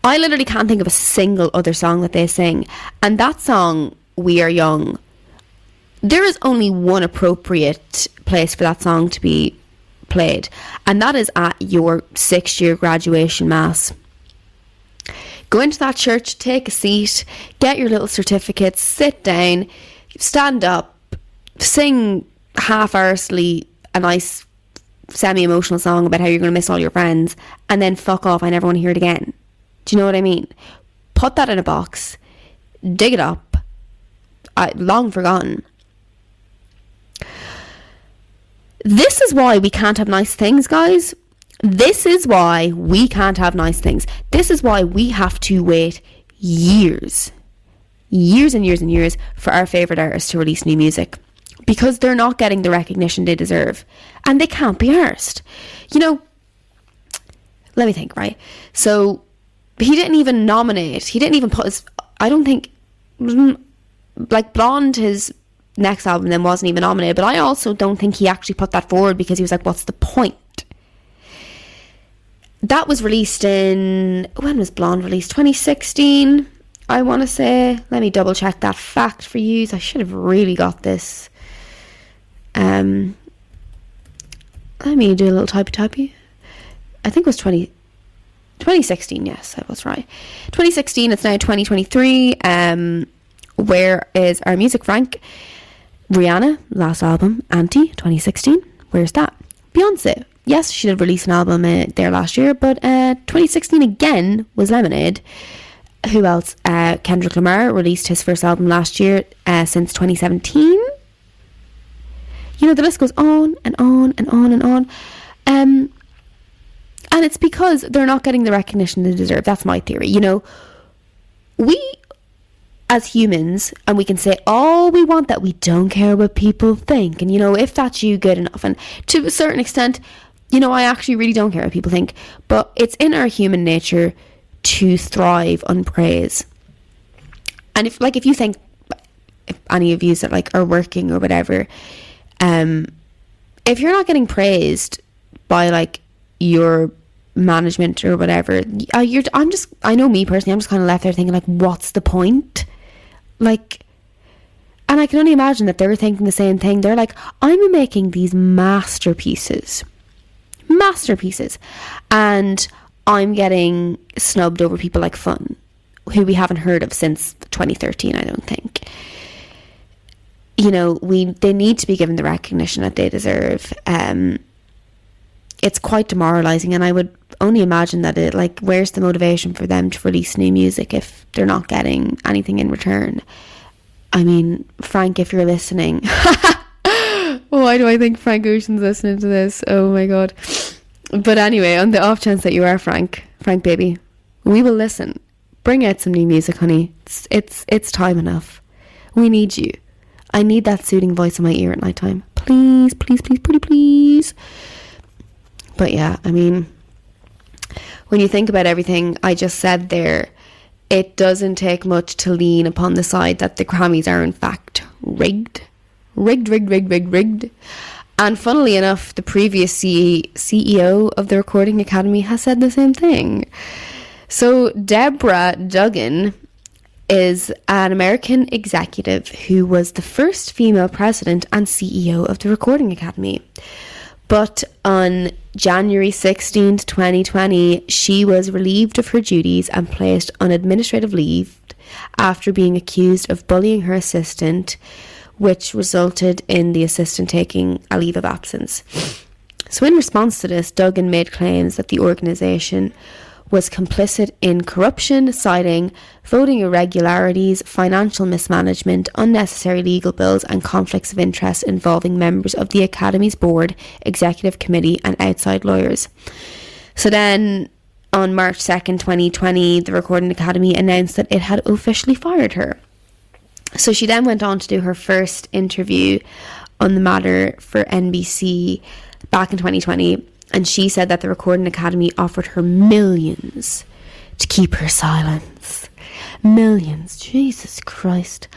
I literally can't think of a single other song that they sing. And that song, We Are Young, there is only one appropriate place for that song to be played, and that is at your sixth year graduation mass. Go into that church, take a seat, get your little certificates, sit down, stand up, sing half arsely a nice semi emotional song about how you're going to miss all your friends, and then fuck off. I never want to hear it again. Do you know what I mean? Put that in a box, dig it up. I, long forgotten. This is why we can't have nice things, guys. This is why we can't have nice things. This is why we have to wait years, years and years and years for our favourite artists to release new music because they're not getting the recognition they deserve and they can't be arsed. You know, let me think, right? So he didn't even nominate, he didn't even put his, I don't think, mm, like Blonde, his next album then wasn't even nominated. But I also don't think he actually put that forward because he was like, what's the point? That was released in, when was Blonde released? 2016, I want to say. Let me double check that fact for you. I should have really got this. Um, let me do a little typey typey. I think it was 20, 2016, yes, I was right. 2016, it's now 2023. Um, where is our music, Frank? Rihanna, last album, Anti, 2016. Where's that? Beyonce. Yes, she did release an album uh, there last year, but uh, 2016 again was Lemonade. Who else? Uh, Kendrick Lamar released his first album last year uh, since 2017. You know, the list goes on and on and on and on. Um, and it's because they're not getting the recognition they deserve. That's my theory. You know, we as humans and we can say all we want that we don't care what people think. And you know if that's you good enough. And to a certain extent you know i actually really don't care what people think. But it's in our human nature to thrive on praise. And if like if you think if any of you that like are working or whatever um if you're not getting praised by like your management or whatever uh, i'm just i know me personally i'm just kind of left there thinking like what's the point like, and I can only imagine that they're thinking the same thing. They're like, I'm making these masterpieces, masterpieces, and I'm getting snubbed over people like Fun, who we haven't heard of since 2013, I don't think. You know, we they need to be given the recognition that they deserve. Um, it's quite demoralizing, and I would only imagine that it like where's the motivation for them to release new music if they're not getting anything in return. I mean, Frank, if you're listening, why do I think Frank Ocean's listening to this? Oh my god. But anyway, on the off chance that you are Frank, Frank baby, we will listen. Bring out some new music, honey. It's it's it's time enough. We need you. I need that soothing voice in my ear at night time. Please, please, please, pretty please. But yeah, I mean, when you think about everything I just said there, it doesn't take much to lean upon the side that the Grammys are in fact rigged. Rigged, rigged, rigged, rigged, rigged. And funnily enough, the previous C- CEO of the Recording Academy has said the same thing. So, Deborah Dugan is an American executive who was the first female president and CEO of the Recording Academy. But on January 16th, 2020, she was relieved of her duties and placed on administrative leave after being accused of bullying her assistant, which resulted in the assistant taking a leave of absence. So, in response to this, Dugan made claims that the organisation was complicit in corruption, citing voting irregularities, financial mismanagement, unnecessary legal bills, and conflicts of interest involving members of the Academy's board, executive committee, and outside lawyers. So then, on March 2nd, 2020, the Recording Academy announced that it had officially fired her. So she then went on to do her first interview on the matter for NBC back in 2020 and she said that the Recording Academy offered her millions to keep her silence. Millions. Jesus Christ.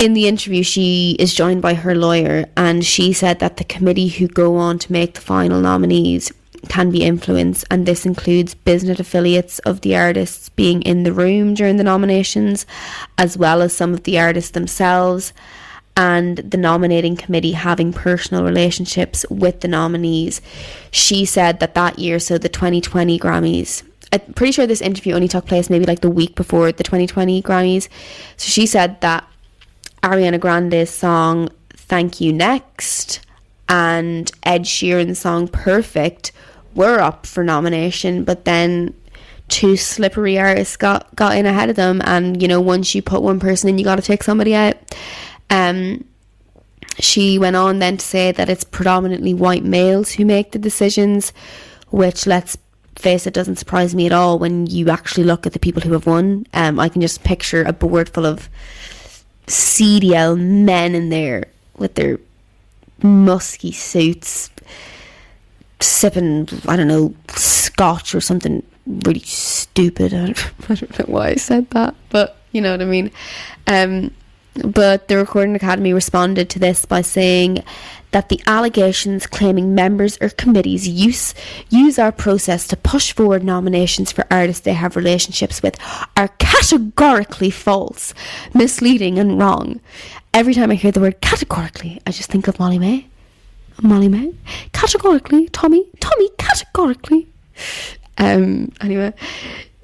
In the interview, she is joined by her lawyer, and she said that the committee who go on to make the final nominees can be influenced, and this includes business affiliates of the artists being in the room during the nominations, as well as some of the artists themselves, and the nominating committee having personal relationships with the nominees. She said that that year, so the 2020 Grammys, I'm pretty sure this interview only took place maybe like the week before the 2020 Grammys. So she said that Ariana Grande's song Thank You Next and Ed Sheeran's song Perfect were up for nomination, but then two slippery artists got, got in ahead of them. And, you know, once you put one person in, you got to take somebody out. Um, she went on then to say that it's predominantly white males who make the decisions, which, let's face it, doesn't surprise me at all when you actually look at the people who have won. Um, I can just picture a board full of CDL men in there with their musky suits, sipping, I don't know, scotch or something really stupid. I don't, I don't know why I said that, but you know what I mean. Um, but the Recording Academy responded to this by saying that the allegations claiming members or committees use use our process to push forward nominations for artists they have relationships with are categorically false, misleading and wrong. Every time I hear the word categorically, I just think of Molly-Mae. Molly-Mae. Categorically, Tommy, Tommy, categorically. Um anyway,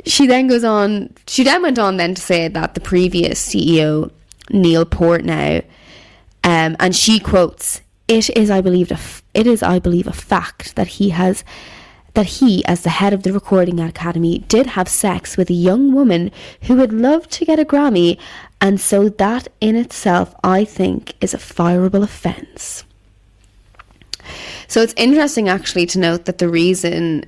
she then goes on she then went on then to say that the previous CEO Neil Portnow um, and she quotes it is, I believe, a f- it is, I believe, a fact that he has that he, as the head of the Recording Academy, did have sex with a young woman who would love to get a Grammy, and so that in itself, I think, is a fireable offence. So it's interesting actually to note that the reason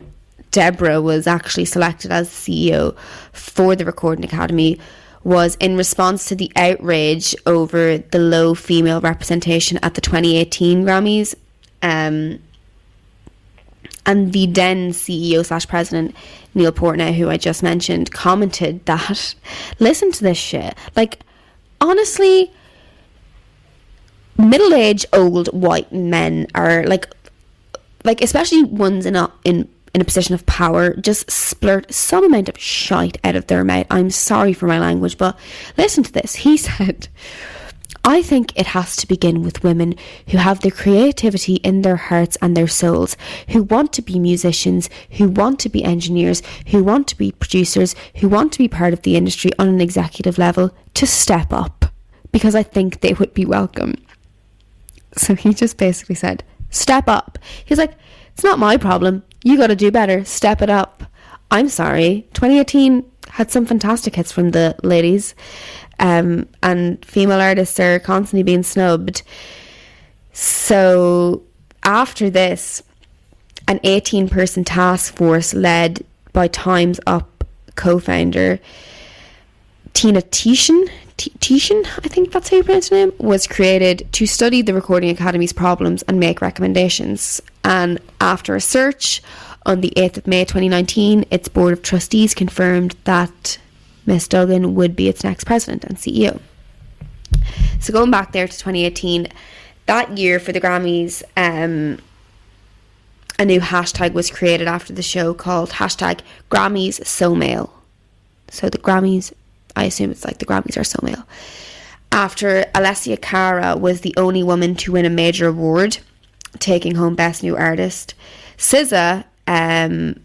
Deborah was actually selected as CEO for the Recording Academy was in response to the outrage over the low female representation at the 2018 Grammys. Um, and the then CEO slash president, Neil Portnow, who I just mentioned, commented that, listen to this shit. Like, honestly, middle aged old white men are like, like, especially ones in in in a position of power just splurt some amount of shite out of their mouth. I'm sorry for my language, but listen to this. He said, I think it has to begin with women who have the creativity in their hearts and their souls, who want to be musicians, who want to be engineers, who want to be producers, who want to be part of the industry on an executive level, to step up, because I think they would be welcome. So he just basically said, Step up. He's like, It's not my problem. You got to do better. Step it up. I'm sorry. 2018 had some fantastic hits from the ladies, um, and female artists are constantly being snubbed. So after this, an 18 person task force led by Time's Up co founder Tina Tieschen, Tieschen, I think that's how you pronounce her name, was created to study the Recording Academy's problems and make recommendations. And after a search on the 8th of May 2019, its Board of Trustees confirmed that Miss Dugan would be its next president and CEO. So going back there to 2018, that year for the Grammys, um, a new hashtag was created after the show called hashtag Grammys So Male. So the Grammys I assume it's like the Grammys are so male. After Alessia Cara was the only woman to win a major award, taking home Best New Artist. SZA, um,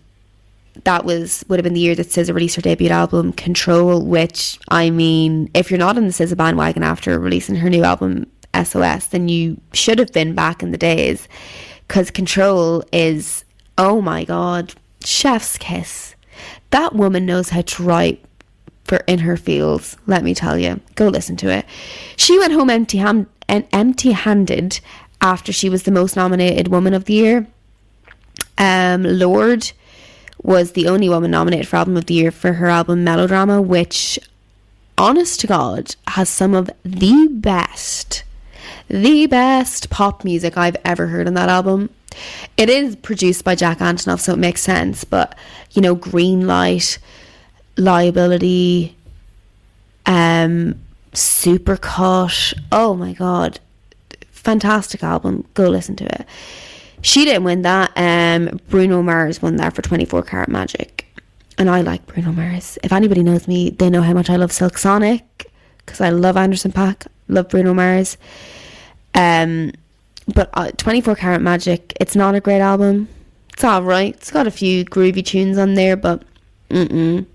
that was would have been the year that SZA released her debut album Control, which I mean, if you're not in the SZA bandwagon after releasing her new album SOS, then you should have been back in the days, because Control is oh my god, chef's kiss. That woman knows how to write for in her fields. Let me tell you, go listen to it. She went home empty hand and empty handed after she was the most nominated woman of the year. Um, Lorde was the only woman nominated for album of the year for her album Melodrama, which, honest to God, has some of the best, the best pop music I've ever heard on that album. It is produced by Jack Antonoff, so it makes sense, but you know, Green Light liability, um, Supercut. Oh my god, fantastic album. Go listen to it. She didn't win that. Um, Bruno Mars won that for 24 Karat Magic. And I like Bruno Mars. If anybody knows me, they know how much I love Silk Sonic because I love Anderson .Paak, love Bruno Mars. Um, but uh, 24 Karat Magic, it's not a great album. It's alright. It's got a few groovy tunes on there, but mm-mm.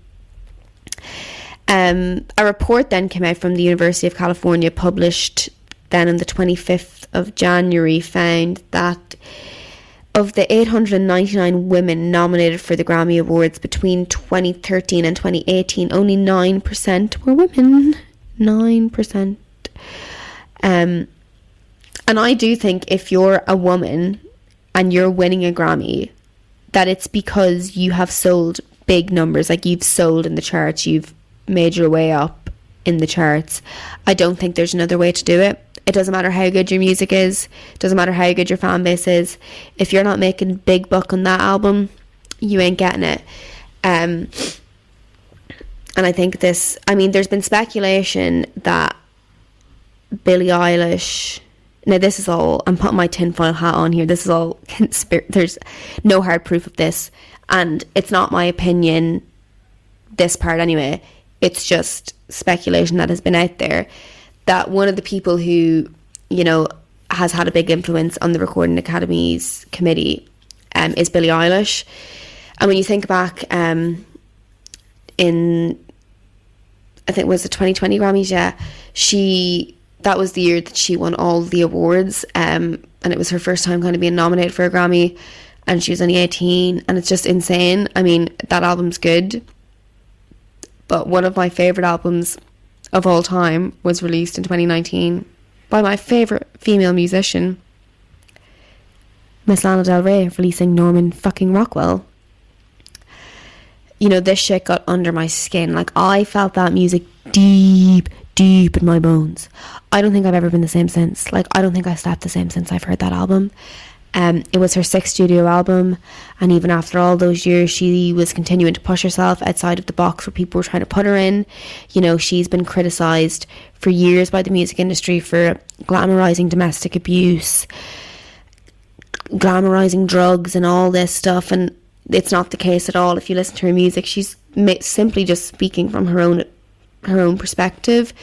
Um, a report then came out from the University of California, published then on the 25th of January, found that of the 899 women nominated for the Grammy Awards between 2013 and 2018, only 9% were women. 9%. Um, and I do think if you're a woman and you're winning a Grammy, that it's because you have sold big numbers, like you've sold in the charts, you've made your way up in the charts. I don't think there's another way to do it. It doesn't matter how good your music is, it doesn't matter how good your fan base is. If you're not making big buck on that album, you ain't getting it. Um, and I think this, I mean, there's been speculation that Billie Eilish. Now, this is all, I'm putting my tinfoil hat on here. This is all, there's no hard proof of this. And it's not my opinion, this part anyway. It's just speculation that has been out there that one of the people who, you know, has had a big influence on the Recording Academy's committee um, is Billie Eilish. And when you think back um, in, I think it was the 2020 Grammys, yeah, she, that was the year that she won all the awards. Um, and it was her first time kind of being nominated for a Grammy. And she was only 18. And it's just insane. I mean, that album's good. But one of my favourite albums of all time was released in 2019 by my favourite female musician, Miss Lana Del Rey, releasing Norman fucking Rockwell. You know, this shit got under my skin. Like, I felt that music deep, deep in my bones. I don't think I've ever been the same since. Like, I don't think i've slept the same since I've heard that album. Um, it was her sixth studio album, and even after all those years, she was continuing to push herself outside of the box where people were trying to put her in. You know, she's been criticised for years by the music industry for glamorising domestic abuse, glamorising drugs, and all this stuff. And it's not the case at all. If you listen to her music, she's simply just speaking from her own her own perspective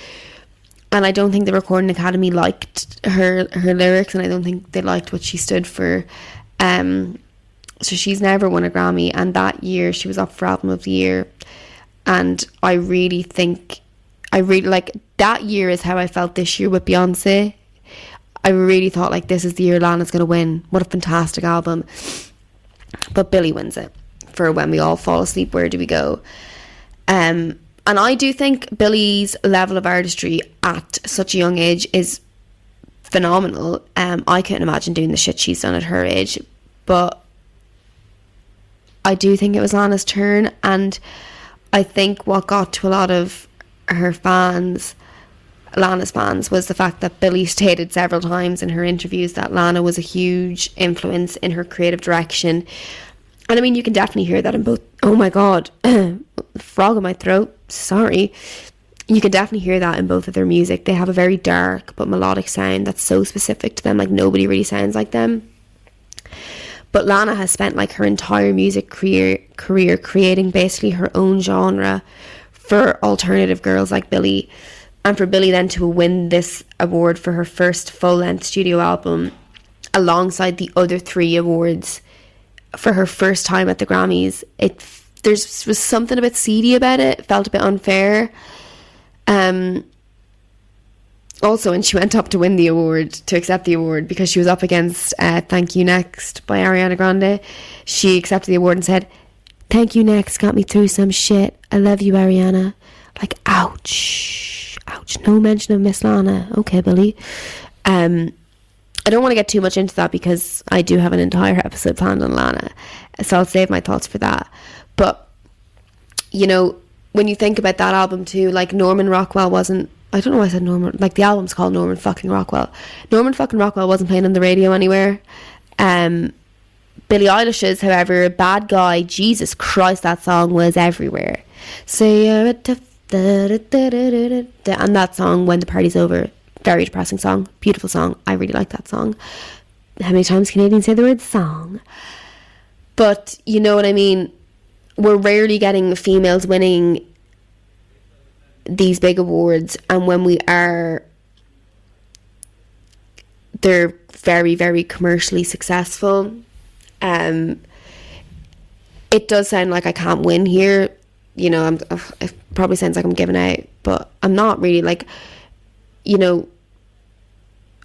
and I don't think the Recording Academy liked her her lyrics, and I don't think they liked what she stood for. Um, so she's never won a Grammy, and that year she was up for Album of the Year, and I really think, I really like that year is how I felt this year with Beyonce. I really thought like this is the year Lana's gonna win. What a fantastic album! But Billie wins it for when we all fall asleep. Where do we go? Um, and I do think Billie's level of artistry at such a young age is phenomenal. Um, I couldn't imagine doing the shit she's done at her age, but I do think it was Lana's turn, and I think what got to a lot of her fans, Lana's fans, was the fact that Billy stated several times in her interviews that Lana was a huge influence in her creative direction. And I mean, you can definitely hear that in both. Oh my god, frog in my throat. Sorry. You can definitely hear that in both of their music. They have a very dark but melodic sound that's so specific to them. Like nobody really sounds like them. But Lana has spent like her entire music career career creating basically her own genre for alternative girls like Billie. And for Billie then to win this award for her first full length studio album alongside the other three awards for her first time at the Grammys, it there's was something a bit seedy about it. it felt a bit unfair. Um. Also, when she went up to win the award, to accept the award, because she was up against uh, "Thank You Next" by Ariana Grande, she accepted the award and said, "Thank You Next got me through some shit. I love you, Ariana." Like, ouch, ouch. No mention of Miss Lana. Okay, Billie. Um, I don't want to get too much into that because I do have an entire episode planned on Lana. So I'll save my thoughts for that. But, you know, when you think about that album too, like Norman Rockwell wasn't. I don't know why I said Norman. Like the album's called Norman fucking Rockwell. Norman fucking Rockwell wasn't playing on the radio anywhere. Um, Billie Eilish's, however, a Bad Guy, Jesus Christ, that song was everywhere. So tough. and that song, When the Party's Over, very depressing song, beautiful song. I really like that song. how many times Canadians say the word song? But you know what I mean? We're rarely getting females winning these big awards, and when we are, they're very, very commercially successful. Um, it does sound like I can't win here. You know, I'm, it probably sounds like I'm giving out, but I'm not really. Like, you know,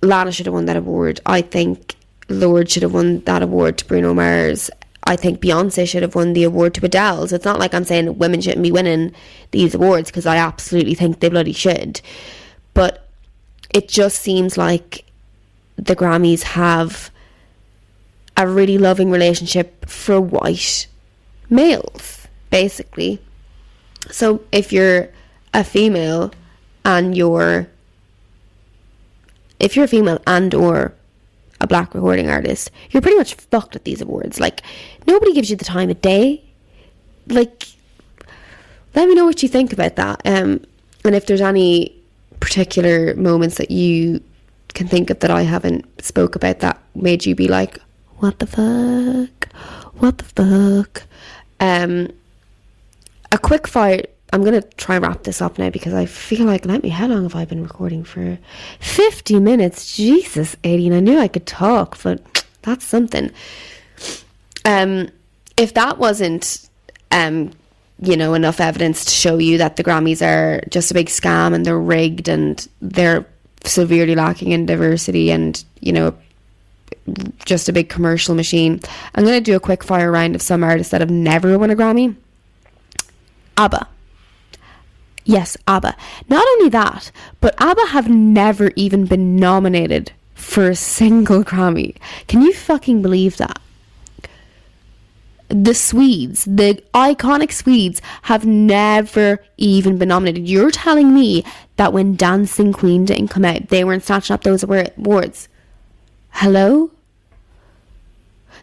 Lana should have won that award. I think Lorde should have won that award to Bruno Mars. I think Beyonce should have won the award to Adele. So it's not like I'm saying women shouldn't be winning these awards because I absolutely think they bloody should. But it just seems like the Grammys have a really loving relationship for white males, basically. So if you're a female and you're if you're a female and or a black recording artist, you're pretty much fucked at these awards. Like nobody gives you the time of day. Like let me know what you think about that. Um and if there's any particular moments that you can think of that I haven't spoke about that made you be like, what the fuck? What the fuck? Um, a quick fire. I'm gonna try and wrap this up now because I feel like let me. How long have I been recording for? Fifty minutes. Jesus, eighteen. I knew I could talk, but that's something. Um, if that wasn't, um, you know, enough evidence to show you that the Grammys are just a big scam and they're rigged and they're severely lacking in diversity and you know just a big commercial machine. I'm going to do a quick fire round of some artists that have never won a Grammy. ABBA. Yes, ABBA. Not only that, but ABBA have never even been nominated for a single Grammy. Can you fucking believe that? The Swedes, the iconic Swedes, have never even been nominated. You're telling me that when Dancing Queen didn't come out, they weren't snatching up those awards? Hello?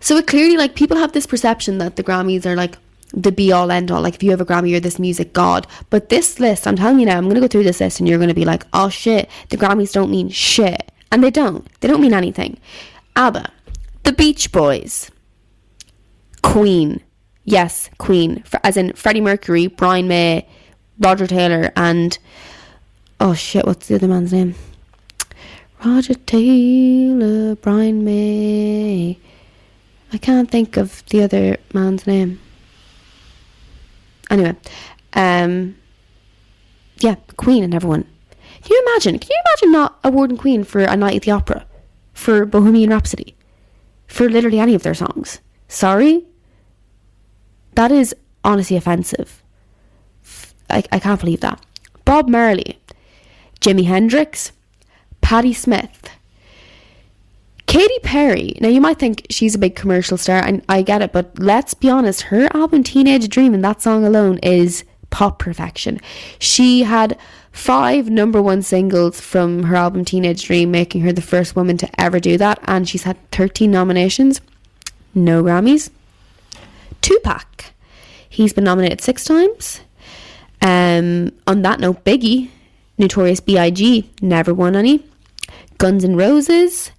So it clearly, like, people have this perception that the Grammys are like the be all end all. Like, if you have a Grammy, you're this music god. But this list, I'm telling you now, I'm to go through this list and you're to be like, oh shit, the Grammys don't mean shit. And they don't. They don't mean anything. ABBA, The Beach Boys, Queen. Yes, Queen. As in Freddie Mercury, Brian May, Roger Taylor, and. Oh shit, what's the other man's name? Roger Taylor, Brian May. I can't think of the other man's name. Anyway, um, yeah, Queen and everyone. Can you imagine? Can you imagine not awarding Queen for A Night at the Opera, for Bohemian Rhapsody, for literally any of their songs? Sorry, that is honestly offensive. I, I can't believe that. Bob Marley, Jimi Hendrix, Patti Smith, Katy Perry. Now you might think she's a big commercial star, and I get it, but let's be honest, her album Teenage Dream and that song alone is pop perfection. She had five number one singles from her album Teenage Dream, making her the first woman to ever do that, and she's had 13 nominations, no Grammys. Tupac, he's been nominated six times. Um, on that note, Biggie, Notorious B.I.G., never won any. Guns N' Roses,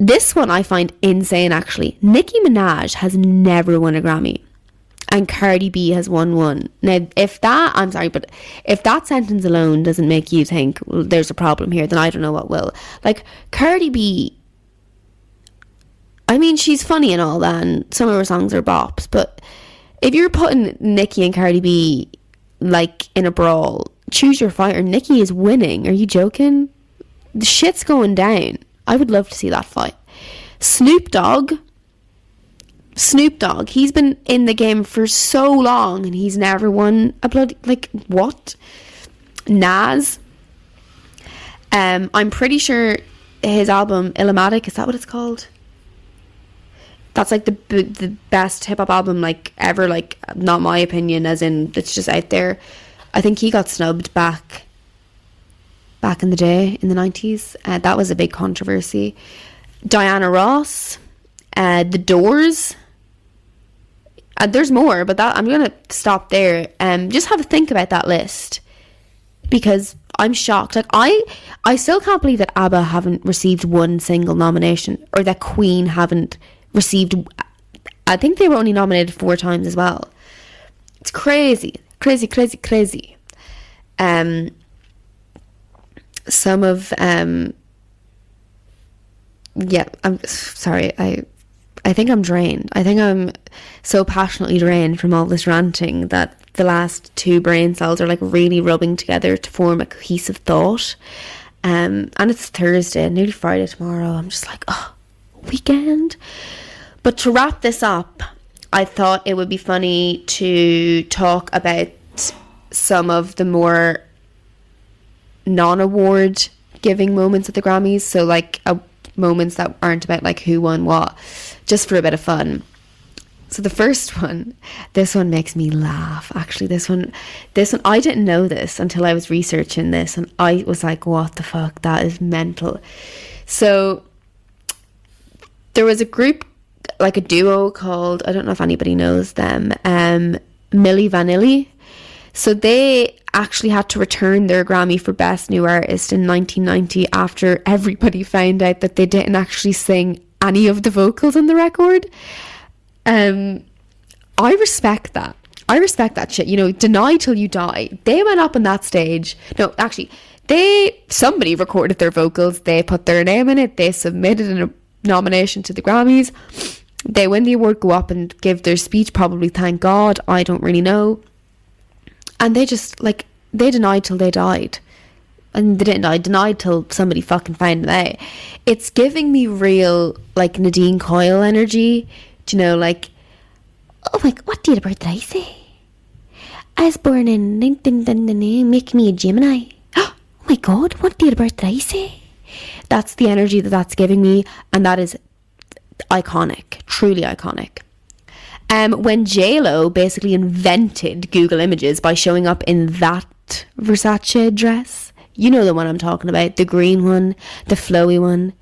this one I find insane actually. Nicki Minaj has never won a Grammy. And Cardi B has won one. Now, if that, I'm sorry, but if that sentence alone doesn't make you think well, there's a problem here, then I don't know what will. Like, Cardi B, I mean, she's funny and all that, and some of her songs are bops, but if you're putting Nicki and Cardi B, like, in a brawl, choose your fighter. Nicki is winning. Are you joking? The shit's going down. I would love to see that fight. Snoop Dogg. Snoop Dogg, he's been in the game for so long and he's never won a bloody like what? Nas. Um, I'm pretty sure his album Illmatic is that what it's called? That's like the the best hip hop album like ever. Like not my opinion, as in it's just out there. I think he got snubbed back back in the day in the 90s. Uh, that was a big controversy. Diana Ross, uh, The Doors. Uh, there's more, but that I'm going to stop there. Um, just have a think about that list. because I'm shocked. Like I I still can't believe that ABBA haven't received one single nomination or that Queen haven't received I think they were only nominated four times as well. It's crazy. Crazy, crazy, crazy. Um some of um yeah, I'm sorry, I I think I'm drained. I think I'm so passionately drained from all this ranting that the last two brain cells are like really rubbing together to form a cohesive thought. Um, and it's Thursday, nearly Friday tomorrow. I'm just like, oh, weekend. But to wrap this up, I thought it would be funny to talk about some of the more non award giving moments at the Grammys. So, like, a, moments that aren't about like who won what, just for a bit of fun. So the first one, this one makes me laugh. Actually, this one, this one, I didn't know this until I was researching this, and I was like, "What the fuck? That is mental." So there was a group, like a duo called I don't know if anybody knows them, um, Milli Vanilli. So they actually had to return their Grammy for Best New Artist in 1990 after everybody found out that they didn't actually sing any of the vocals on the record. Um, I respect that. I respect that shit. You know, deny till you die. They went up on that stage. No, actually, they somebody recorded their vocals. They put their name in it. They submitted a nomination to the Grammys. They win the award, go up and give their speech. Probably thank God. I don't really know. And they just like they denied till they died. And they didn't die, denied till somebody fucking found it out. It's giving me real like Nadine Coyle energy you know, like, oh my, what date of birth did I say? I was born in, make me a Gemini. Oh my god, what date of birth did I say? That's the energy that that's giving me, and that is iconic, truly iconic. Um, when JLo basically invented Google Images by showing up in that Versace dress, you know the one I'm talking about, the green one, the flowy one,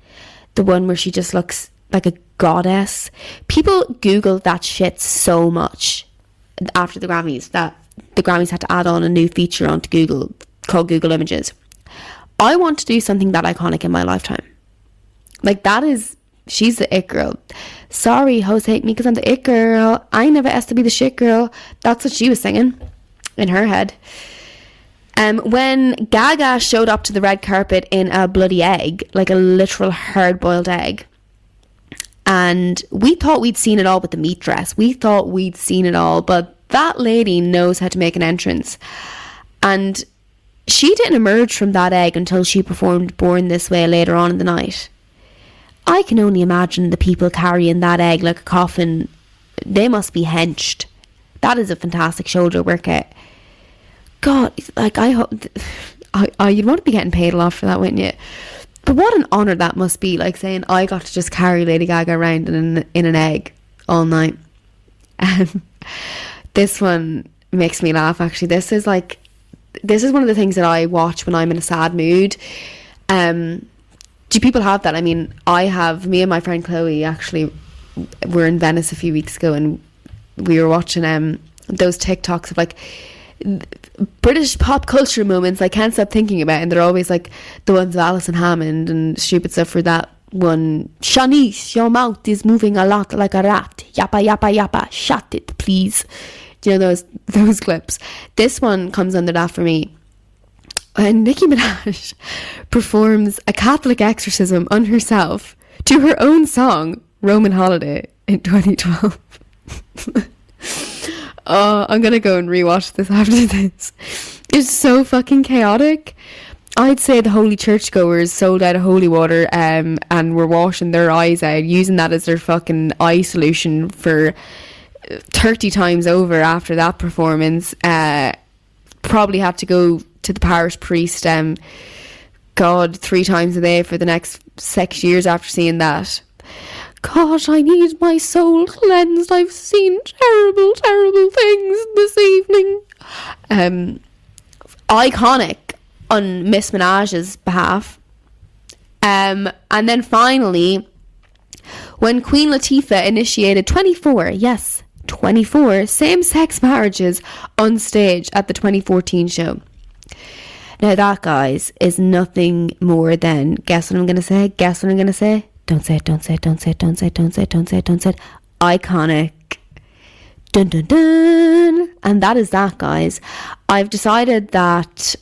the one where she just looks like a goddess. People Googled that shit so much after the Grammys that the Grammys had to add on a new feature onto Google called Google Images. I want to do something that iconic in my lifetime. Like that is she's the it girl. Sorry, hoes hate me because I'm the it girl. I never asked to be the shit girl. That's what she was singing in her head. Um, when Gaga showed up to the red carpet in a bloody egg, like a literal hard boiled egg, and we thought we'd seen it all with the meat dress. We thought we'd seen it all, but that lady knows how to make an entrance. And she didn't emerge from that egg until she performed Born This Way later on in the night. I can only imagine the people carrying that egg like a coffin. They must be henched. That is a fantastic shoulder workout. God, like I hope, I, I you'd want to be getting paid a lot for that, wouldn't you? But what an honour that must be, like saying I got to just carry Lady Gaga around in an, in an egg all night. Um, this one makes me laugh actually. This is like this is one of the things that I watch when I'm in a sad mood. Um, do people have that? I mean, I have. Me and my friend Chloe actually were in Venice a few weeks ago, and we were watching um those TikToks of like British pop culture moments I can't stop thinking about, and they're always like the ones of Alison Hammond and stupid stuff for that one. Shanice, your mouth is moving a lot like a rat. Yappa yappa yappa. Shut it, please. Do you know those those clips? This one comes under that for me. And Nicki Minaj performs a Catholic exorcism on herself to her own song Roman Holiday in 2012. Oh, I'm gonna go and rewatch this after this. It's so fucking chaotic. I'd say the holy churchgoers sold out of holy water um, and were washing their eyes out, using that as their fucking eye solution for 30 times over after that performance. Uh, probably had to go to the parish priest, um, God, three times a day for the next six years after seeing that. God, I need my soul cleansed. I've seen terrible, terrible things this evening. Um, iconic on Miss Minaj's behalf. Um, and then finally, when Queen Latifah initiated 24, yes, 24 same sex marriages on stage at the 2014 show. Now, that, guys, is nothing more than guess what I'm going to say? Guess what I'm going to say? Don't say it, don't say it, don't say it, don't say it, don't say it, don't say it, don't say it. Iconic. Dun dun dun. And that is that, guys. I've decided that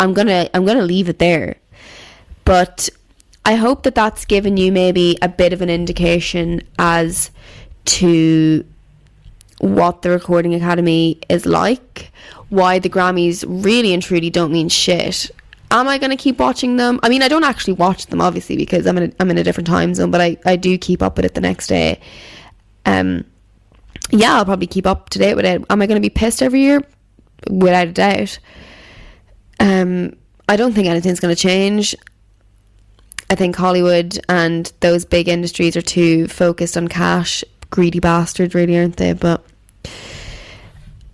I'm gonna I'm gonna leave it there. But I hope that that's given you maybe a bit of an indication as to what the Recording Academy is like, why the Grammys really and truly don't mean shit. Am I going to keep watching them? I mean, I don't actually watch them obviously because I'm in a, I'm in a different time zone, but I, I do keep up with it the next day. Um, yeah, I'll probably keep up to date with it. Am I going to be pissed every year? Without a doubt. Um, I don't think anything's going to change. I think Hollywood and those big industries are too focused on cash. Greedy bastards, really, aren't they? But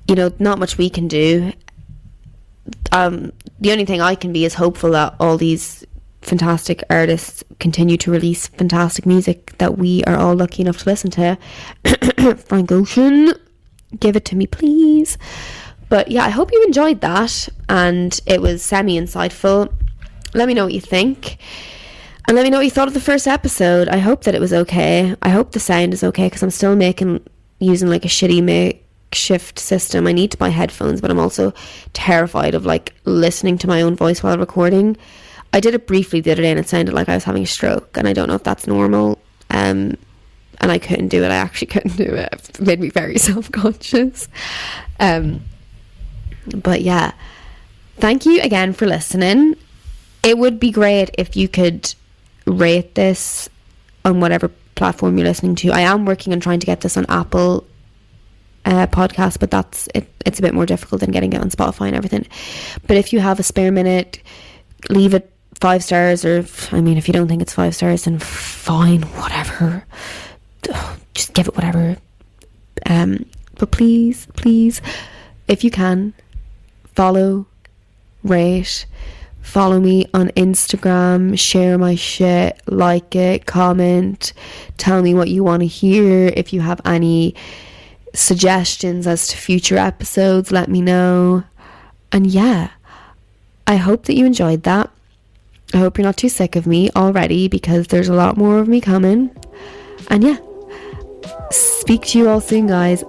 you know, not much we can do. Um, the only thing I can be is hopeful that all these fantastic artists continue to release fantastic music that we are all lucky enough to listen to. Frank Ocean, give it to me, please. But yeah, I hope you enjoyed that and it was semi insightful. Let me know what you think. And let me know what you thought of the first episode. I hope that it was okay. I hope the sound is okay because I'm still making using like a shitty makeshift system. I need to buy headphones, but I'm also terrified of like listening to my own voice while recording. I did it briefly the other day and it sounded like I was having a stroke, and I don't know if that's normal. Um, and I couldn't do it. I actually couldn't do it. It made me very self conscious. Um, but yeah, thank you again for listening. It would be great if you could rate this on whatever platform you're listening to. I am working on trying to get this on Apple uh, podcast, but that's it, it's a bit more difficult than getting it on Spotify and everything. But if you have a spare minute, leave it five stars, or I mean, if you don't think it's five stars, then fine, whatever. Just give it whatever. Um, but please, please, if you can, follow, rate follow me on Instagram, share my shit, like it, comment, tell me what you want to hear. If you have any suggestions as to future episodes, let me know. And yeah, I hope that you enjoyed that. I hope you're not too sick of me already because there's a lot more of me coming. And yeah, speak to you all soon, guys.